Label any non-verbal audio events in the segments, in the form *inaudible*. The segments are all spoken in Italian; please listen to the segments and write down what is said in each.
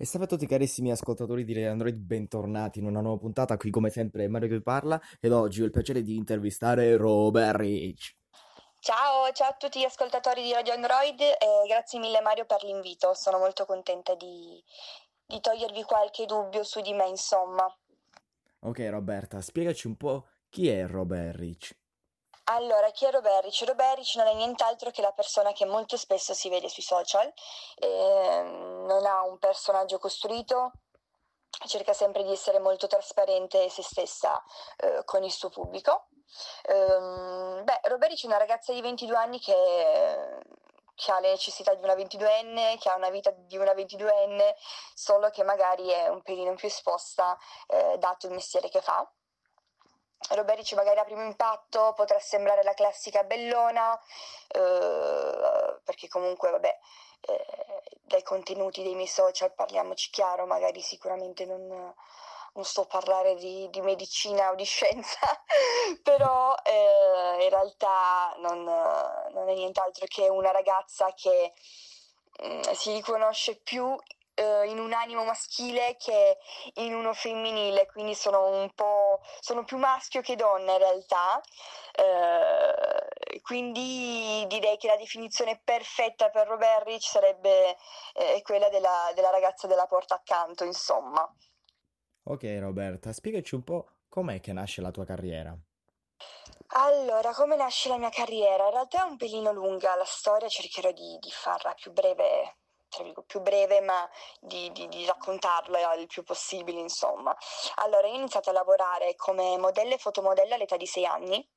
E salve a tutti carissimi ascoltatori di Android, bentornati in una nuova puntata, qui come sempre Mario che vi parla ed oggi ho il piacere di intervistare Robert Rich. Ciao, ciao a tutti gli ascoltatori di Radio Android e grazie mille Mario per l'invito, sono molto contenta di, di togliervi qualche dubbio su di me, insomma. Ok Roberta, spiegaci un po' chi è Robert Rich. Allora, chi è Roberric? Roberric non è nient'altro che la persona che molto spesso si vede sui social, eh, non ha un personaggio costruito, cerca sempre di essere molto trasparente se stessa eh, con il suo pubblico. Um, beh, Roberric è una ragazza di 22 anni che che ha le necessità di una 22enne, che ha una vita di una 22enne, solo che magari è un pelino più esposta eh, dato il mestiere che fa. Roberici magari a primo impatto potrà sembrare la classica bellona, eh, perché comunque vabbè, eh, dai contenuti dei miei social parliamoci chiaro, magari sicuramente non, non sto a parlare di, di, medicina o di scienza, *laughs* però eh, in realtà non, non, è nient'altro che una ragazza che mh, mm, si riconosce più eh, in un animo maschile che in uno femminile, quindi sono un po' sono più maschio che donna in realtà. Eh, quindi direi che la definizione perfetta per Robert Rich sarebbe eh, quella della, della ragazza della porta accanto, insomma. Ok Roberta, spiegaci un po' com'è che nasce la tua carriera. Allora, come nasce la mia carriera? In realtà è un pelino lunga la storia, cercherò di, di farla più breve più breve, ma di, di, di raccontarla il più possibile, insomma. Allora, io ho iniziato a lavorare come modella e fotomodella all'età di 6 anni.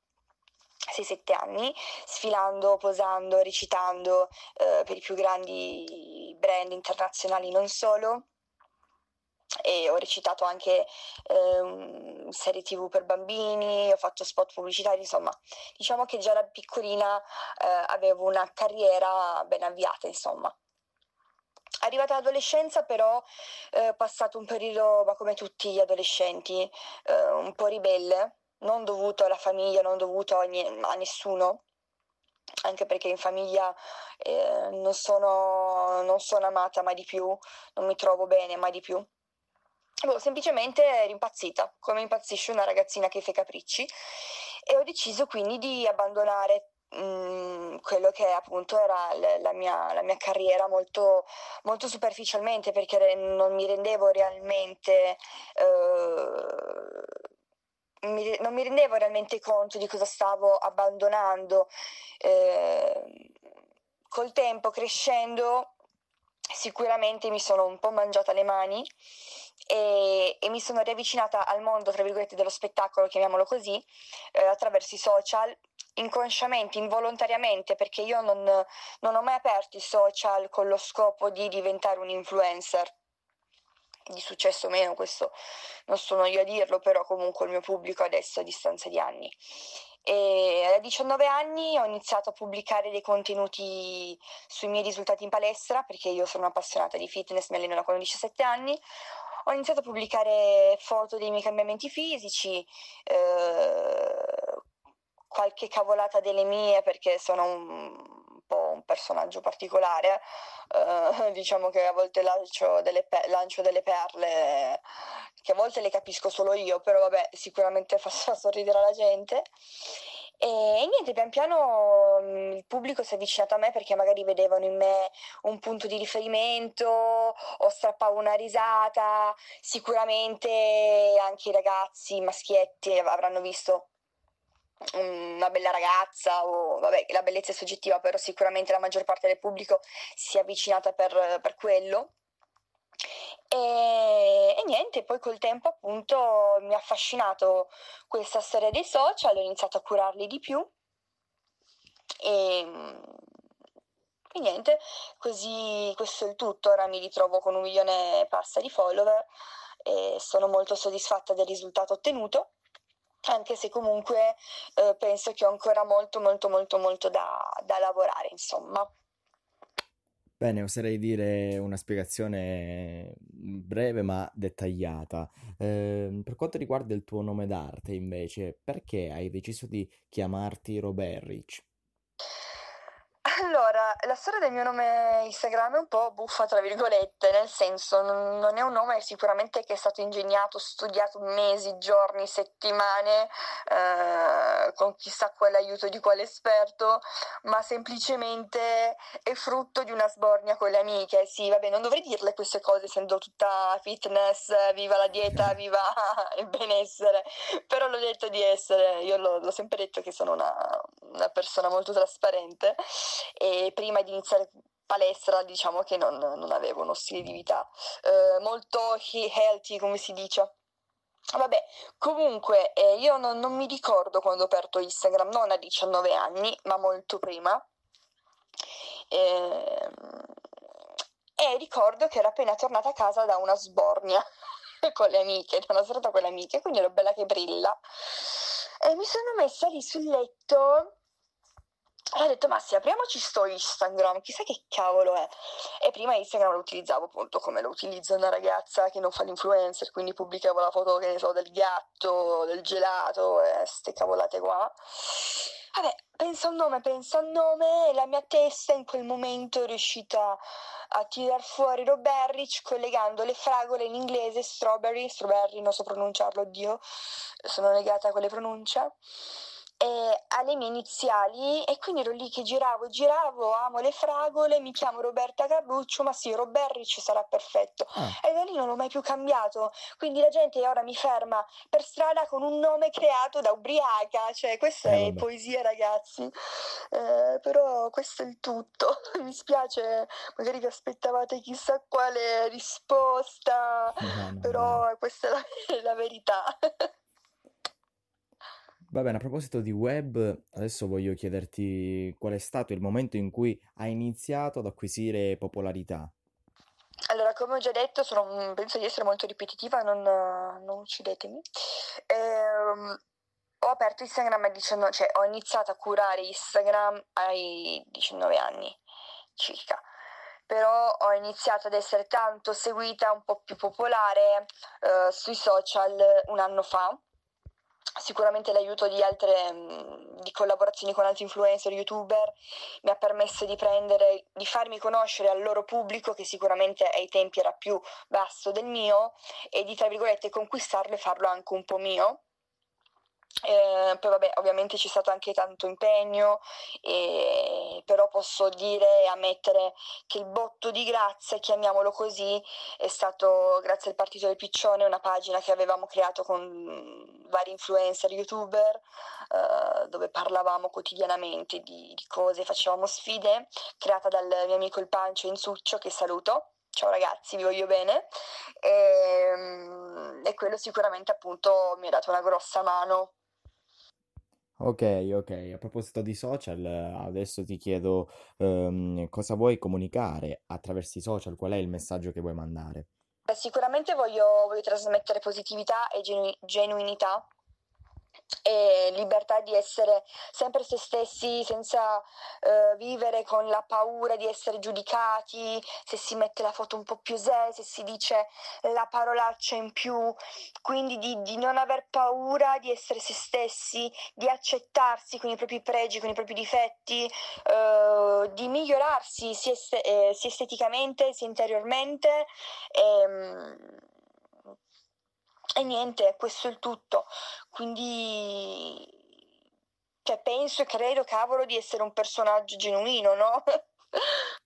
6-7 anni, sfilando, posando, recitando eh, per i più grandi brand internazionali, non solo, e ho recitato anche eh, serie tv per bambini, ho fatto spot pubblicitari, insomma, diciamo che già da piccolina eh, avevo una carriera ben avviata, insomma. Arrivata l'adolescenza però eh, passato un periodo, ma come tutti gli adolescenti, eh, un po' ribelle, non dovuto alla famiglia, non dovuto a, a nessuno, anche perché in famiglia eh, non, sono, non, sono, amata mai di più, non mi trovo bene mai di più. Boh, semplicemente ero impazzita, come impazzisce una ragazzina che fa capricci, e ho deciso quindi di abbandonare Mm, quello che appunto era la, mia, la, mia, carriera molto, molto, superficialmente perché non mi rendevo realmente eh, mi, non mi rendevo realmente conto di cosa stavo abbandonando. Eh, col tempo crescendo sicuramente mi sono un po' mangiata le mani e, e, mi sono riavvicinata al mondo, tra virgolette, dello spettacolo, chiamiamolo così, eh, attraverso i social, inconsciamente, involontariamente, perché io non, non ho mai aperto i social con lo scopo di diventare un influencer di successo o meno, questo non sono io a dirlo, però comunque il mio pubblico adesso a distanza di anni. E a 19 anni ho iniziato a pubblicare dei contenuti sui miei risultati in palestra, perché io sono appassionata di fitness, mi alleno da quando ho 17 anni. Ho iniziato a pubblicare foto dei miei cambiamenti fisici, eh, qualche cavolata delle mie perché sono un, personaggio particolare, uh, *laughs* diciamo che a volte lancio delle, pe- lancio delle, perle che a volte le capisco solo io, però vabbè sicuramente *laughs* fa, sorridere la gente. E, niente, pian piano mm, il pubblico si è avvicinato a me perché magari vedevano in me un punto di riferimento o strappavo una risata. Sicuramente anche i ragazzi, maschietti avranno visto una bella ragazza o vabbè la bellezza è soggettiva però sicuramente la maggior parte del pubblico si è avvicinata per, per quello. E, e, niente poi col tempo appunto mi ha affascinato questa storia dei social ho iniziato a curarli di più. E, e niente così questo è il tutto. Ora mi ritrovo con un milione e passa di follower e sono molto soddisfatta del risultato ottenuto anche se comunque eh, penso che ho ancora molto molto molto molto da, da lavorare insomma Bene, oserei dire una spiegazione breve ma dettagliata. Eh, per quanto riguarda il tuo nome d'arte, invece, perché hai deciso di chiamarti Robert Rich? Allora, la storia del mio nome Instagram è un po' buffa, tra virgolette, nel senso non, è un nome sicuramente che è stato ingegnato, studiato mesi, giorni, settimane, eh, con chissà quale aiuto di quale esperto, ma semplicemente è frutto di una sbornia con le amiche. Sì, vabbè, non dovrei dirle queste cose essendo tutta fitness, viva la dieta, *laughs* viva *laughs* il benessere, però l'ho detto di essere, io l'ho, l'ho sempre detto che sono una, una persona molto trasparente e prima di iniziare palestra diciamo che non, non avevo uno stile di vita eh, molto healthy come si dice Vabbè, comunque eh, io non, non, mi ricordo quando ho aperto Instagram, non a 19 anni, ma molto prima. E, ehm, e ricordo che ero appena tornata a casa da una sbornia *laughs* con le amiche, da una serata con le amiche, quindi ero bella che brilla. E mi sono messa lì sul letto ho detto, ma sì, apriamoci sto Instagram, chissà che cavolo è. E prima Instagram lo utilizzavo appunto come lo utilizza una ragazza che non fa l'influencer, quindi pubblicavo la foto, che ne so, del gatto, del gelato, e ste cavolate qua. Vabbè, pensa un nome, pensa un nome, e la mia testa in quel momento è riuscita a tirar fuori Roberrich collegando le fragole in inglese, strawberry, strawberry, non so pronunciarlo, oddio, sono legata a quelle pronunce eh, alle mie iniziali e quindi ero lì che giravo, giravo, amo le fragole, mi chiamo Roberta Carluccio, ma sì, Roberric sarà perfetto. Ah. E da lì non l'ho mai più cambiato, quindi la gente ora mi ferma per strada con un nome creato da ubriaca, cioè questa eh, è vabbè. poesia ragazzi, eh, però questo è il tutto, *laughs* mi spiace, magari vi aspettavate chissà quale risposta, no, no, però no. questa è la, è *laughs* la verità. *laughs* Va bene, a proposito di web, adesso voglio chiederti qual è stato il momento in cui hai iniziato ad acquisire popolarità. Allora, come ho già detto, sono, penso di essere molto ripetitiva, non, non uccidetemi. Ehm, ho aperto Instagram a 19, cioè ho iniziato a curare Instagram ai 19 anni circa. Però ho iniziato ad essere tanto seguita, un po' più popolare eh, sui social un anno fa Sicuramente l'aiuto di altre mm, di collaborazioni con altri influencer, youtuber mi ha permesso di prendere, di farmi conoscere al loro pubblico che sicuramente ai tempi era più basso del mio e di tra virgolette conquistarlo e farlo anche un po' mio eh, poi vabbè, ovviamente c'è stato anche tanto impegno, e, però posso dire e ammettere che il botto di grazia, chiamiamolo così, è stato grazie al Partito del Piccione, una pagina che avevamo creato con vari influencer, youtuber, eh, dove parlavamo quotidianamente di, di cose, facevamo sfide, creata dal mio amico il Pancio Insuccio, che saluto ciao ragazzi, vi voglio bene. E, ehm, e, quello sicuramente appunto mi ha dato una grossa mano Ok, ok. A proposito di social, adesso ti chiedo ehm, cosa vuoi comunicare attraverso i social, qual è il messaggio che vuoi mandare? Sicuramente voglio, voglio trasmettere positività e genu- genuinità e libertà di essere sempre se stessi senza uh, vivere con la paura di essere giudicati, se si mette la foto un po' più sé, se si dice la parolaccia in più, quindi di, di non aver paura di essere se stessi, di accettarsi con i propri pregi, con i propri difetti, uh, di migliorarsi sia, eh, sia, esteticamente sia interiormente. E, um, e niente, questo è il tutto. Quindi cioè, penso e credo, cavolo, di essere un personaggio genuino, no? *laughs*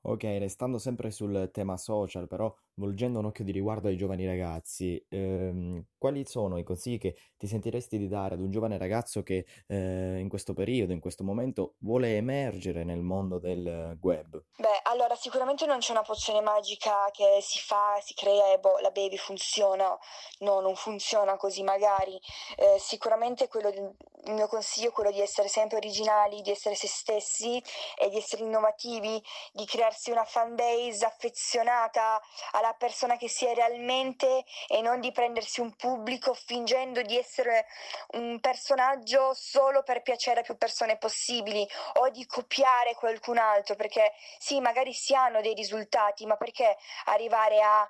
Ok, restando sempre sul tema social, però volgendo un occhio di riguardo ai giovani ragazzi, ehm, quali sono i consigli che ti sentiresti di dare ad un giovane ragazzo che eh, in questo periodo, in questo momento, vuole emergere nel mondo del web? Beh, allora sicuramente non c'è una pozione magica che si fa, si crea e boh, la baby funziona. No, non funziona così magari. Eh, sicuramente quello di, il mio consiglio è quello di essere sempre originali, di essere se stessi e di essere innovativi, di crearsi una fan base affezionata alla persona che si è realmente e non di prendersi un pubblico fingendo di essere un personaggio solo per piacere a più persone possibili o di copiare qualcun altro, perché sì, magari si hanno dei risultati, ma perché arrivare a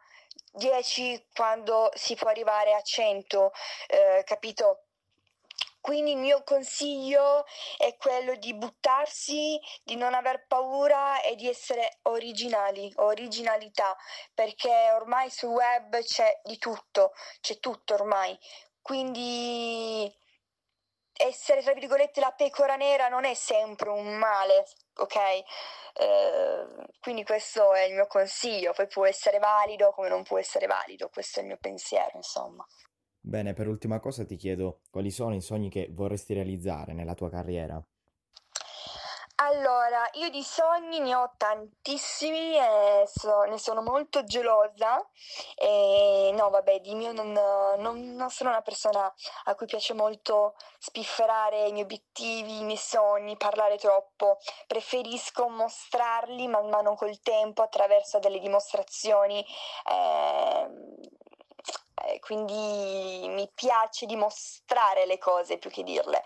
10 quando si può arrivare a 100, eh, capito? Quindi il mio consiglio è quello di buttarsi, di non aver paura e di essere originali, originalità, perché ormai sul web c'è di tutto, c'è tutto ormai. Quindi essere, tra virgolette, la pecora nera non è sempre un male, ok? Eh, quindi questo è il mio consiglio, poi può essere valido come non può essere valido, questo è il mio pensiero, insomma. Bene, per ultima cosa ti chiedo quali sono i sogni che vorresti realizzare nella tua carriera? Allora, io di sogni ne ho tantissimi e so- ne sono molto gelosa. E no, vabbè, di mio non, non- non sono una persona a cui piace molto spifferare i miei obiettivi, i miei sogni, parlare troppo. Preferisco mostrarli man mano col tempo attraverso delle dimostrazioni. eh, quindi mi piace dimostrare le cose più che dirle.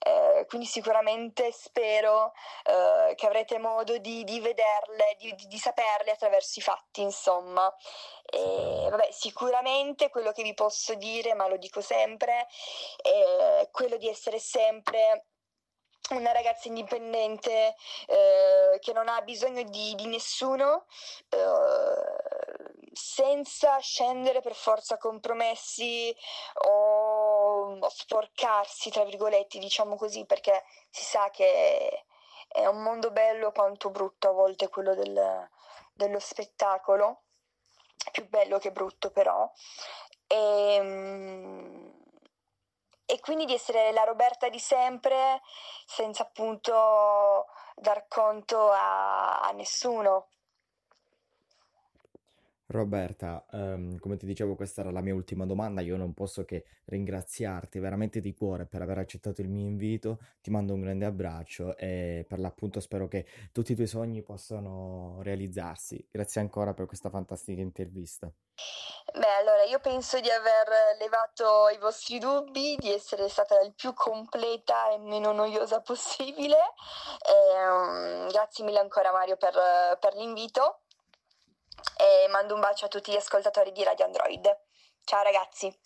Eh, quindi sicuramente spero eh, che avrete modo di, di vederle, di, di, saperle attraverso i fatti, insomma. E, vabbè, sicuramente quello che vi posso dire, ma lo dico sempre, è quello di essere sempre una ragazza indipendente eh, che non ha bisogno di, di nessuno, eh, senza scendere per forza compromessi o, o sporcarsi, tra virgolette, diciamo così, perché si sa che è un mondo bello quanto brutto a volte quello del, dello spettacolo, più bello che brutto però. E, ehm, e quindi di essere la Roberta di sempre senza appunto dar conto a, a nessuno. Roberta, ehm, come ti dicevo, questa era la mia ultima domanda. Io non posso che ringraziarti veramente di cuore per aver accettato il mio invito. Ti mando un grande abbraccio e per l'appunto spero che tutti i tuoi sogni possano realizzarsi. Grazie ancora per questa fantastica intervista. Beh, allora io penso di aver levato i vostri dubbi, di essere stata il più completa e meno noiosa possibile. E, um, grazie mille ancora Mario per, per l'invito e mando un bacio a tutti gli ascoltatori di Radio Android. Ciao ragazzi!